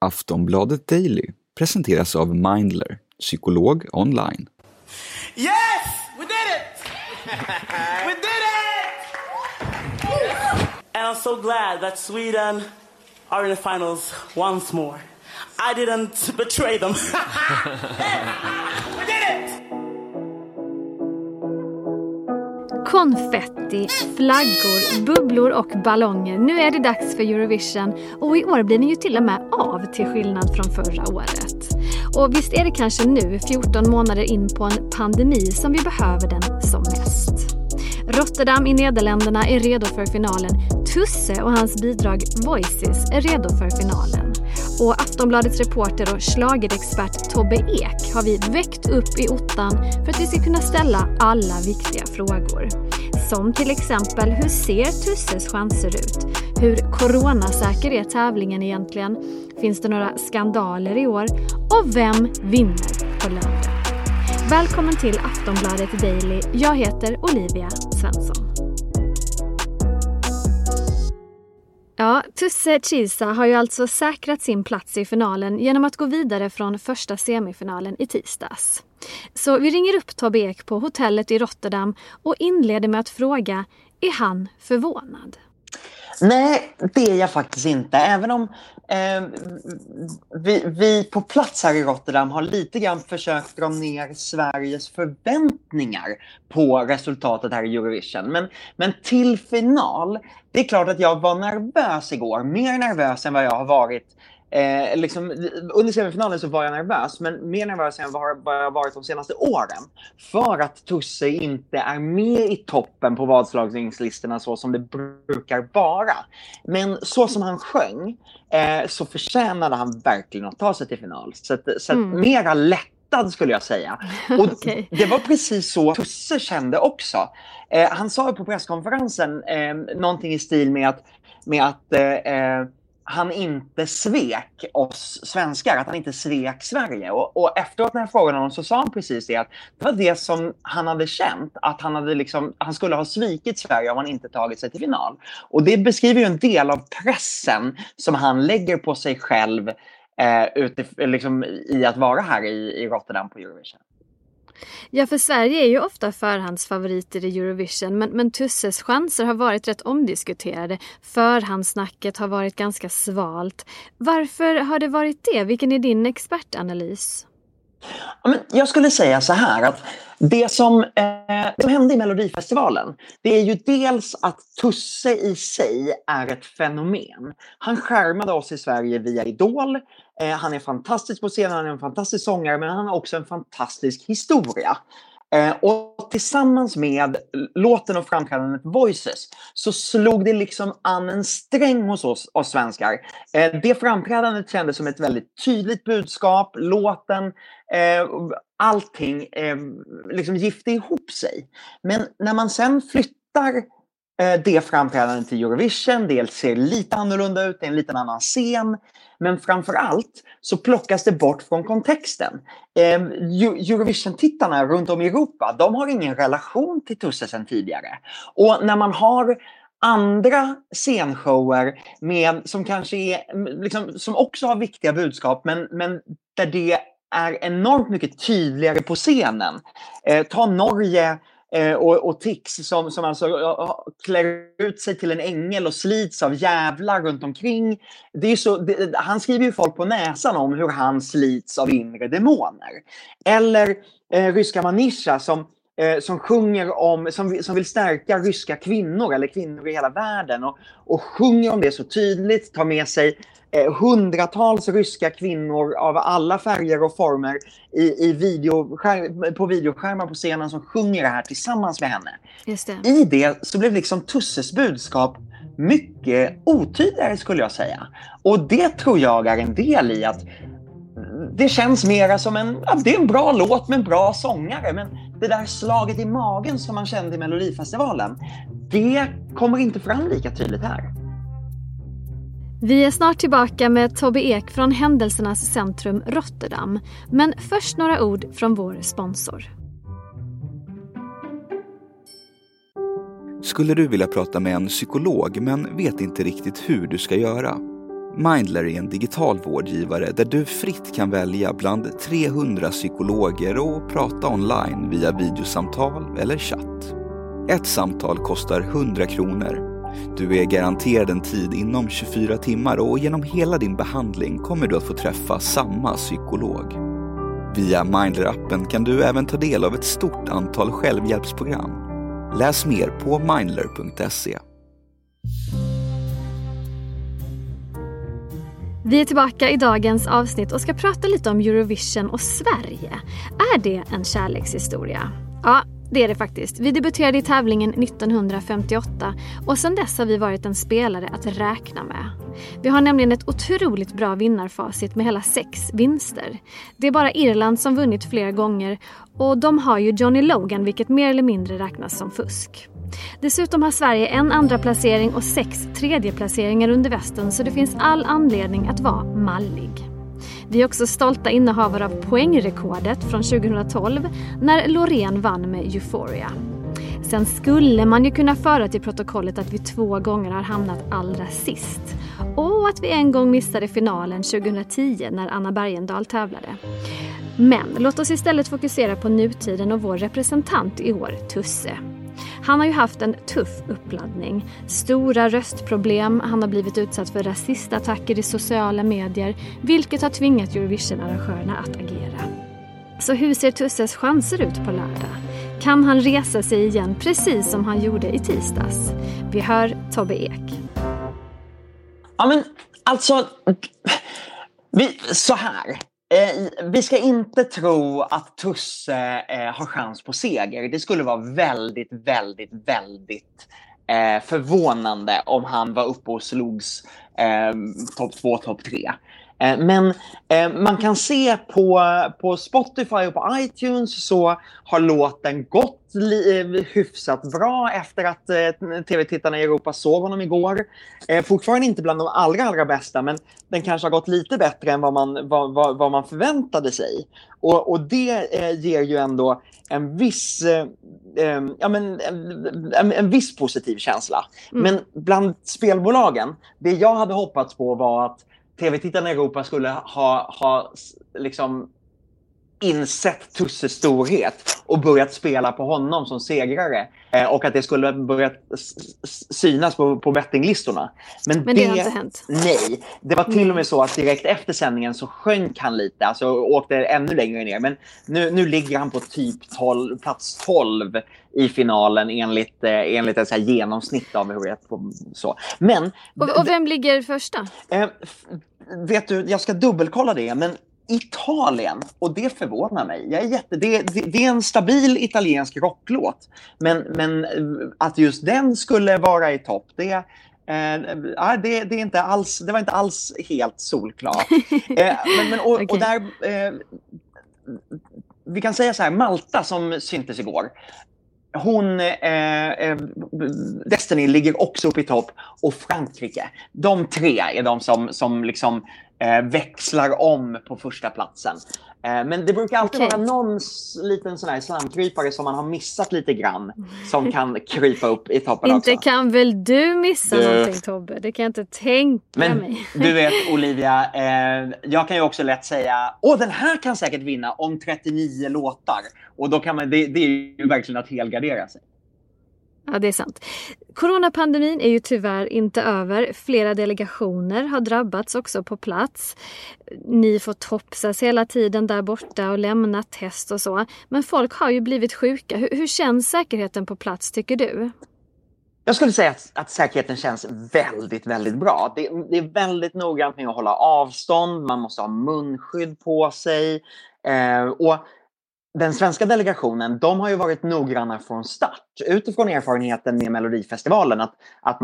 Aftonbladet Daily presenteras av Mindler, psykolog online. Yes! We did it! we did it! And I'm so glad that Sweden are in the finals once more. I didn't betray them. we did it! Konfetti, flaggor, bubblor och ballonger. Nu är det dags för Eurovision och i år blir den ju till och med av till skillnad från förra året. Och visst är det kanske nu, 14 månader in på en pandemi, som vi behöver den som mest. Rotterdam i Nederländerna är redo för finalen. Tusse och hans bidrag Voices är redo för finalen. Och Aftonbladets reporter och schlagerexpert Tobbe Ek har vi väckt upp i ottan för att vi ska kunna ställa alla viktiga frågor. Som till exempel, hur ser Tusses chanser ut? Hur coronasäker är tävlingen egentligen? Finns det några skandaler i år? Och vem vinner på lördag? Välkommen till Aftonbladet Daily. Jag heter Olivia Svensson. Ja, Tusse Chisa har ju alltså säkrat sin plats i finalen genom att gå vidare från första semifinalen i tisdags. Så vi ringer upp Tobbe Ek på hotellet i Rotterdam och inleder med att fråga, är han förvånad? Nej, det är jag faktiskt inte. Även om eh, vi, vi, på plats här i Rotterdam har lite grann försökt dra ner Sveriges förväntningar på resultatet här i Eurovision. Men, men till final, det är klart att jag var nervös igår. Mer nervös än vad jag har varit Eh, liksom, under semifinalen så var jag nervös, men mer nervös än vad jag varit de senaste åren. För att Tusse inte är med i toppen på vadslagningslistorna så som det brukar vara. Men så som han sjöng eh, så förtjänade han verkligen att ta sig till final. Så, att, så att mm. mera lättad skulle jag säga. Och okay. Det var precis så Tusse kände också. Eh, han sa på presskonferensen eh, någonting i stil med att, med att eh, eh han inte svek oss svenskar, att han inte svek Sverige. Och, och efteråt när jag frågade honom så sa han precis det, att det var det som han hade känt, att han, hade liksom, han skulle ha svikit Sverige om han inte tagit sig till final. Och det beskriver ju en del av pressen som han lägger på sig själv eh, utif- liksom, i att vara här i, i Rotterdam på Eurovision. Ja, för Sverige är ju ofta förhandsfavoriter i Eurovision men, men Tusses chanser har varit rätt omdiskuterade. Förhandssnacket har varit ganska svalt. Varför har det varit det? Vilken är din expertanalys? Jag skulle säga så här att det som, eh, som hände i Melodifestivalen, det är ju dels att Tusse i sig är ett fenomen. Han skärmade oss i Sverige via Idol. Eh, han är fantastisk på scenen, han är en fantastisk sångare, men han har också en fantastisk historia. Eh, och tillsammans med låten och framträdandet Voices så slog det liksom an en sträng hos oss, oss svenskar. Eh, det framträdandet kändes som ett väldigt tydligt budskap. Låten, eh, allting eh, liksom gifte ihop sig. Men när man sen flyttar Eh, det framträdandet till Eurovision, det ser lite annorlunda ut, det är en liten annan scen. Men framför allt så plockas det bort från kontexten. Eh, Eurovision-tittarna runt om i Europa, de har ingen relation till Tusse sedan tidigare. Och när man har andra scenshower med, som kanske är, liksom, som också har viktiga budskap, men, men där det är enormt mycket tydligare på scenen. Eh, ta Norge Eh, och, och Tix som, som alltså klär ut sig till en ängel och slits av jävlar runt omkring. Det är så, det, han skriver ju folk på näsan om hur han slits av inre demoner. Eller eh, ryska Manisha som, eh, som sjunger om, som, som vill stärka ryska kvinnor eller kvinnor i hela världen och, och sjunger om det så tydligt, tar med sig eh, hundratals ryska kvinnor av alla färger och former i, i video, på videoskärmar på scenen som sjunger det här tillsammans med henne. Det. I det så blev liksom Tusses budskap mycket otydligare skulle jag säga. Och det tror jag är en del i att det känns mera som en, ja, det är en bra låt med en bra sångare, men det där slaget i magen som man kände i Melodifestivalen, det kommer inte fram lika tydligt här. Vi är snart tillbaka med Tobbe Ek från Händelsernas centrum Rotterdam. Men först några ord från vår sponsor. Skulle du vilja prata med en psykolog men vet inte riktigt hur du ska göra? Mindler är en digital vårdgivare där du fritt kan välja bland 300 psykologer och prata online via videosamtal eller chatt. Ett samtal kostar 100 kronor. Du är garanterad en tid inom 24 timmar och genom hela din behandling kommer du att få träffa samma psykolog. Via Mindler-appen kan du även ta del av ett stort antal självhjälpsprogram. Läs mer på mindler.se. Vi är tillbaka i dagens avsnitt och ska prata lite om Eurovision och Sverige. Är det en kärlekshistoria? Ja, det är det faktiskt. Vi debuterade i tävlingen 1958 och sedan dess har vi varit en spelare att räkna med. Vi har nämligen ett otroligt bra vinnarfacit med hela sex vinster. Det är bara Irland som vunnit flera gånger och de har ju Johnny Logan vilket mer eller mindre räknas som fusk. Dessutom har Sverige en andra placering och sex tredjeplaceringar under västen så det finns all anledning att vara mallig. Vi är också stolta innehavare av poängrekordet från 2012 när Loreen vann med Euphoria. Sen skulle man ju kunna föra till protokollet att vi två gånger har hamnat allra sist. Och att vi en gång missade finalen 2010 när Anna Bergendahl tävlade. Men låt oss istället fokusera på nutiden och vår representant i år, Tusse. Han har ju haft en tuff uppladdning. Stora röstproblem, han har blivit utsatt för rasistattacker i sociala medier vilket har tvingat Eurovision-arrangörerna att agera. Så hur ser Tusses chanser ut på lördag? Kan han resa sig igen precis som han gjorde i tisdags? Vi hör Tobbe Ek. Ja, men alltså... Vi, så här. Eh, vi ska inte tro att Tusse eh, har chans på seger. Det skulle vara väldigt, väldigt, väldigt eh, förvånande om han var uppe och slogs eh, topp två, topp tre. Eh, men eh, man kan se på, på Spotify och på iTunes så har låten gått li, hyfsat bra efter att eh, tv-tittarna i Europa såg honom igår. fortfarande inte bland de allra, allra bästa, men den kanske har gått lite bättre än vad man, vad, vad, vad man förväntade sig. Och, och det ger ju ändå en viss, ja, men, en, en viss positiv känsla. Mm. Men bland spelbolagen, det jag hade hoppats på var att tv-tittarna i Europa skulle ha, ha liksom insett Tusses storhet och börjat spela på honom som segrare. Eh, och att det skulle börjat synas på, på bettinglistorna. Men, Men det, det, har inte hänt? Nej. Det var till och med så att direkt efter sändningen så sjönk han lite, alltså åkte ännu längre ner. Men nu, nu ligger han på typ 12, plats 12 i finalen enligt, eh, enligt ett så genomsnitt av hur det är. Så. Men, och, och vem ligger första? Eh, vet du, jag ska dubbelkolla det, men Italien, och det förvånar mig. Jag är jätte, det, det, det, är en stabil italiensk rocklåt. Men, men att just den skulle vara i topp, det, eh, det, det, är inte alls, det var inte alls helt solklart. eh, men, men, och, okay. och där, eh, vi kan säga så här, Malta som syntes igår. Hon, eh, eh, eh Destiny ligger också uppe i topp och Frankrike. De tre är de som, som liksom eh, växlar om på första platsen. Eh, men det brukar alltid okay. vara någon liten sån här slamkrypare som man har missat lite grann som kan krypa upp i toppen inte också. kan väl du missa du... någonting Tobbe? Det kan jag inte tänka Men, mig. Du vet Olivia, eh, jag kan ju också lätt säga åh den här kan säkert vinna om 39 låtar. Och då kan man, det, det är ju verkligen att helgardera sig. Ja, det är sant. Coronapandemin är ju tyvärr inte över. Flera delegationer har drabbats också på plats. Ni får topsas hela tiden där borta och lämna test och så. Men folk har ju blivit sjuka. Hur, hur känns säkerheten på plats tycker du? Jag skulle säga att, att, säkerheten känns väldigt, väldigt bra. Det, det, är väldigt noggrant med att hålla avstånd, man måste ha munskydd på sig. Eh, och den svenska delegationen, de har ju varit noggranna från start utifrån erfarenheten med Melodifestivalen att, att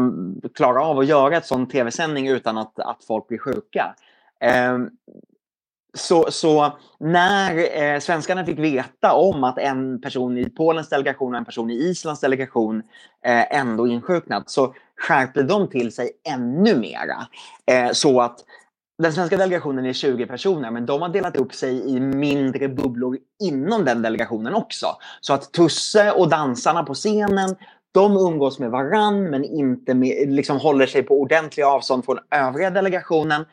klara av att göra ett sån tv-sändning utan att, att folk blir sjuka. Eh, så, så, när eh, svenskarna fick veta om att en person i Polens delegation och en person i Islands delegation eh, ändå insjuknat så skärpte de till sig ännu mera. Eh, så att den svenska delegationen är 20 personer, men de har delat upp sig i mindre bubblor inom den delegationen också. Så att Tusse och dansarna på scenen, de umgås med varann men inte med, liksom håller sig på ordentliga avstånd från övriga delegationen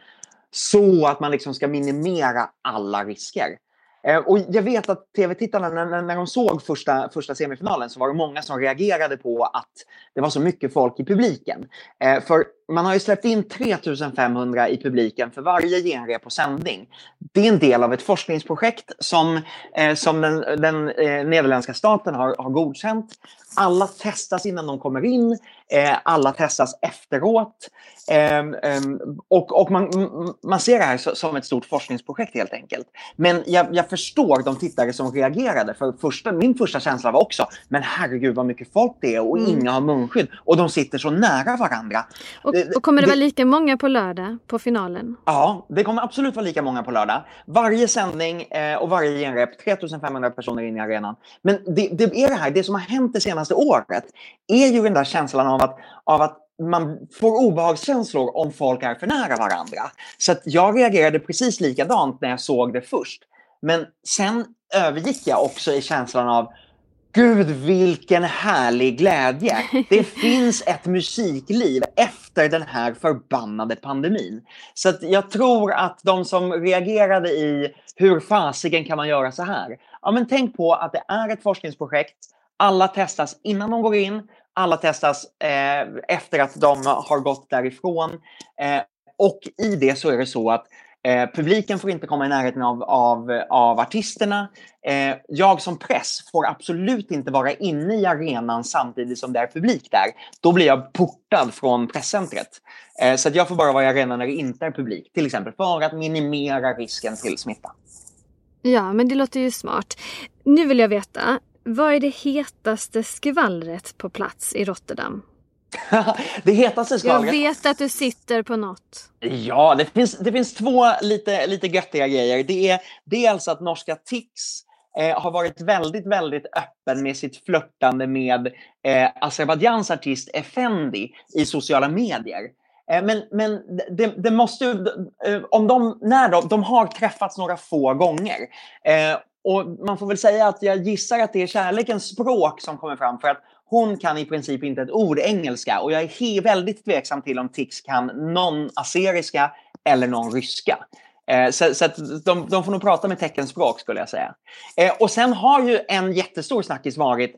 så att man liksom ska minimera alla risker. Eh, och jag vet att tv-tittarna, när, när de såg första, första semifinalen så var det många som reagerade på att det var så mycket folk i publiken. Eh, för man har ju släppt in 3500 i publiken för varje genrep på sändning. Det är en del av ett forskningsprojekt som, eh, som den, den eh, nederländska staten har, har godkänt. Alla testas innan de kommer in, eh, alla testas efteråt. Ehm, ehm, och och man, man ser det här som ett stort forskningsprojekt helt enkelt. Men jag, jag förstår de tittare som reagerade. För första, min första känsla var också, men herregud vad mycket folk det är och mm. inga har munskydd. Och de sitter så nära varandra. Och och kommer det, det vara lika många på lördag på finalen? Ja, det kommer absolut vara lika många på lördag. Varje sändning eh, och varje genrep, 3500 personer in i arenan. Men det, det, är det här, det som har hänt det senaste året är ju den där känslan av att, av att man får obehagskänslor om folk är för nära varandra. Så jag reagerade precis likadant när jag såg det först. Men sen övergick jag också i känslan av Gud vilken härlig glädje! Det finns ett musikliv efter den här förbannade pandemin. Så att jag tror att de som reagerade i hur fasiken kan man göra så här? Ja, men tänk på att det är ett forskningsprojekt. Alla testas innan de går in. Alla testas eh, efter att de har gått därifrån. Eh, och i det så är det så att Eh, publiken får inte komma i närheten av, av, av artisterna. Eh, jag som press får absolut inte vara inne i arenan samtidigt som det är publik där. Då blir jag portad från presscentret. Eh, så att jag får bara vara i arenan när det inte är publik. Till exempel för att minimera risken till smitta. Ja, men det låter ju smart. Nu vill jag veta, vad är det hetaste skvallret på plats i Rotterdam? det hetaste skvallret. Jag vet att du sitter på något. Ja, det finns, det finns två lite, lite göttiga grejer. Det är dels att norska Tix eh, har varit väldigt, väldigt öppen med sitt flörtande med eh, Azerbajdzjans artist Effendi i sociala medier. Eh, men, men det, det måste eh, om de, när de, de har träffats några få gånger. Eh, och man får väl säga att jag gissar att det är kärlekens språk som kommer fram för att hon kan i princip inte ett ord engelska och jag är väldigt tveksam till om Tix kan någon aseriska eller någon ryska. Eh, så, så de, de, får nog prata med teckenspråk skulle jag säga. Eh, och sen har ju en jättestor snackis varit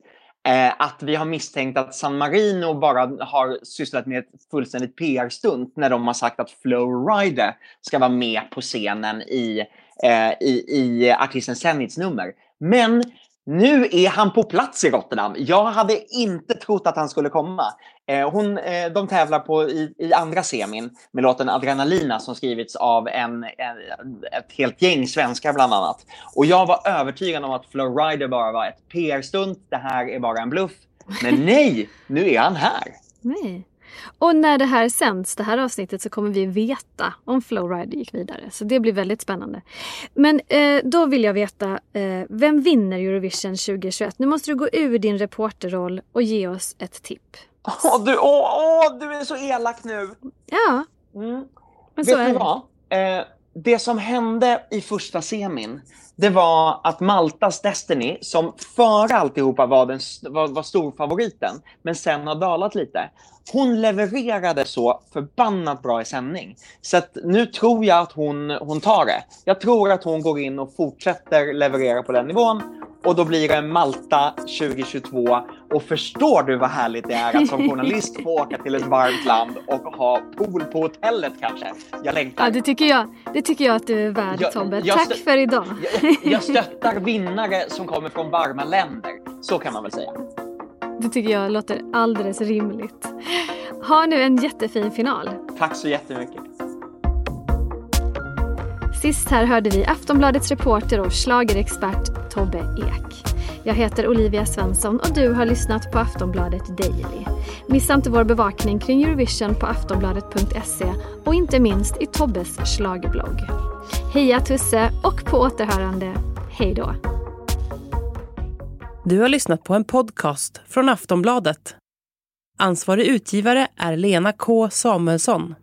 eh, att vi har misstänkt att San Marino bara har sysslat med ett fullständigt PR-stunt när de har sagt att Flow Rider ska vara med på scenen i, eh, i, i artisten Zenits nummer. Men nu är han på plats i Rotterdam. Jag hade inte trott att han skulle komma. Eh, hon, eh, de tävlar på, i, i, andra semin med låten Adrenalina som skrivits av en, en, ett helt gäng svenskar bland annat. Och jag var övertygad om att Flow Rider bara var ett PR-stunt. Det här är bara en bluff. Men nej, nu är han här. Nej. Och när det här sänds, det här avsnittet, så kommer vi veta om Flowrider gick vidare. Så det blir väldigt spännande. Men eh, då vill jag veta, eh, vem vinner Eurovision 2021? Nu måste du gå ur din reporterroll och ge oss ett tipp. Åh, du, åh, åh, du är så elak nu! Ja, mm. men så Vet är det. Vad? Eh, det som hände i första semin, det var att Maltas Destiny, som före alltihopa var, den, var, var storfavoriten, men sen har dalat lite. Hon levererade så förbannat bra i sändning. Så att nu tror jag att hon, hon tar det. Jag tror att hon går in och fortsätter leverera på den nivån. Och då blir det Malta 2022. Och förstår du vad härligt det är att som journalist få åka till ett varmt land och ha pool på hotellet kanske? Jag längtar. Ja, det tycker jag, det tycker jag att du är värd jag, Tobbe. Jag Tack för idag. Jag, jag stöttar vinnare som kommer från varma länder. Så kan man väl säga. Det tycker jag låter alldeles rimligt. Ha nu en jättefin final. Tack så jättemycket. Sist här hörde vi Aftonbladets reporter och slagerexpert Tobbe Ek. Jag heter Olivia Svensson och du har lyssnat på Aftonbladet Daily. Missa inte vår bevakning kring Eurovision på aftonbladet.se och inte minst i Tobbes slagblogg. Heja Tusse och på återhörande. Hej då! Du har lyssnat på en podcast från Aftonbladet. Ansvarig utgivare är Lena K Samuelsson.